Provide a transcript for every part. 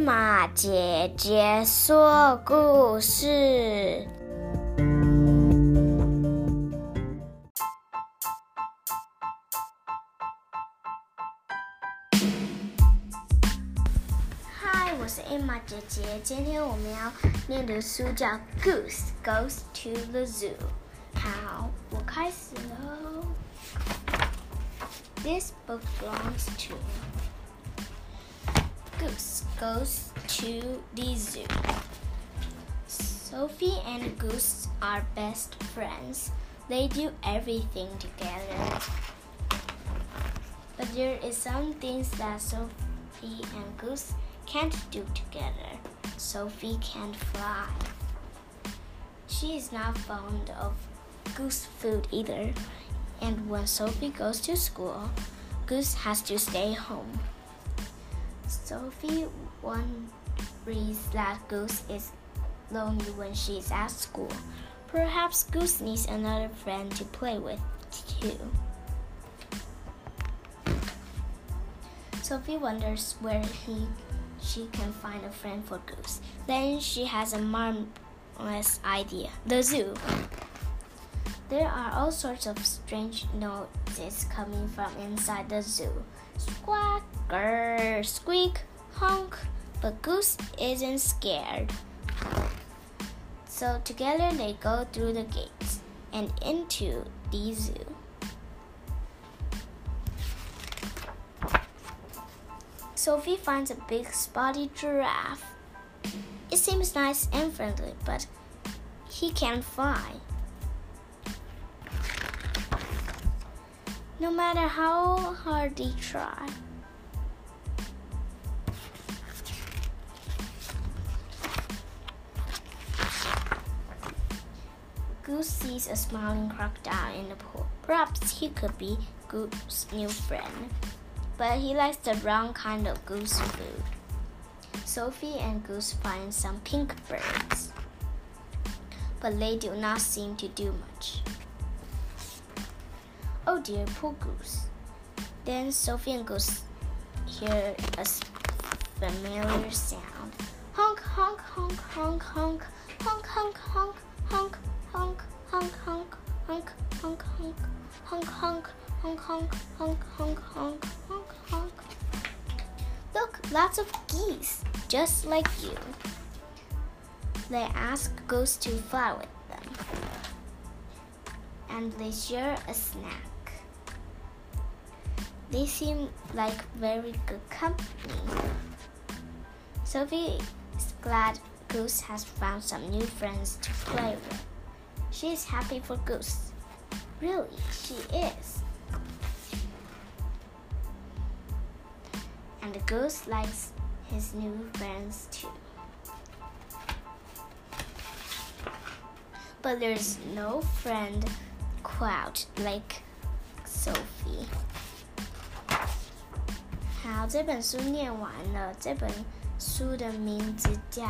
玛姐姐说故事。嗨，我是艾玛姐姐。今天我们要念的书叫《Goose Goes to the Zoo》。好，我开始喽。This book belongs to Goose Goes to the Zoo. Sophie and Goose are best friends. They do everything together. But there is some things that Sophie and Goose can't do together. Sophie can't fly. She is not fond of goose food either. And when Sophie goes to school, Goose has to stay home. Sophie worries that Goose is lonely when she's at school. Perhaps Goose needs another friend to play with, too. Sophie wonders where he, she can find a friend for Goose. Then she has a marvelous idea the zoo. There are all sorts of strange noises coming from inside the zoo. Squawk, squeak, honk. But Goose isn't scared. So together they go through the gates and into the zoo. Sophie finds a big spotty giraffe. It seems nice and friendly, but he can't fly. No matter how hard they try. Goose sees a smiling crocodile in the pool. Perhaps he could be Goose's new friend, but he likes the wrong kind of goose food. Sophie and Goose find some pink birds, but they do not seem to do much. Oh dear, poor Goose. Then Sophie and Goose hear a familiar sound honk, honk, honk, honk, honk, honk, honk, honk. Honk, honk, honk, honk, honk, honk, honk, honk, honk, honk, honk. Look, lots of geese, just like you. They ask Goose to fly with them. And they share a snack. They seem like very good company. Sophie is glad Goose has found some new friends to play with. She is happy for Goose. Really, she is. And the Goose likes his new friends too. But there's no friend crowd like Sophie。好，这本书念完了。这本书的名字叫。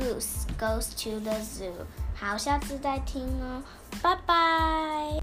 Goose Goes to the Zoo》。好，下次再听哦，拜拜。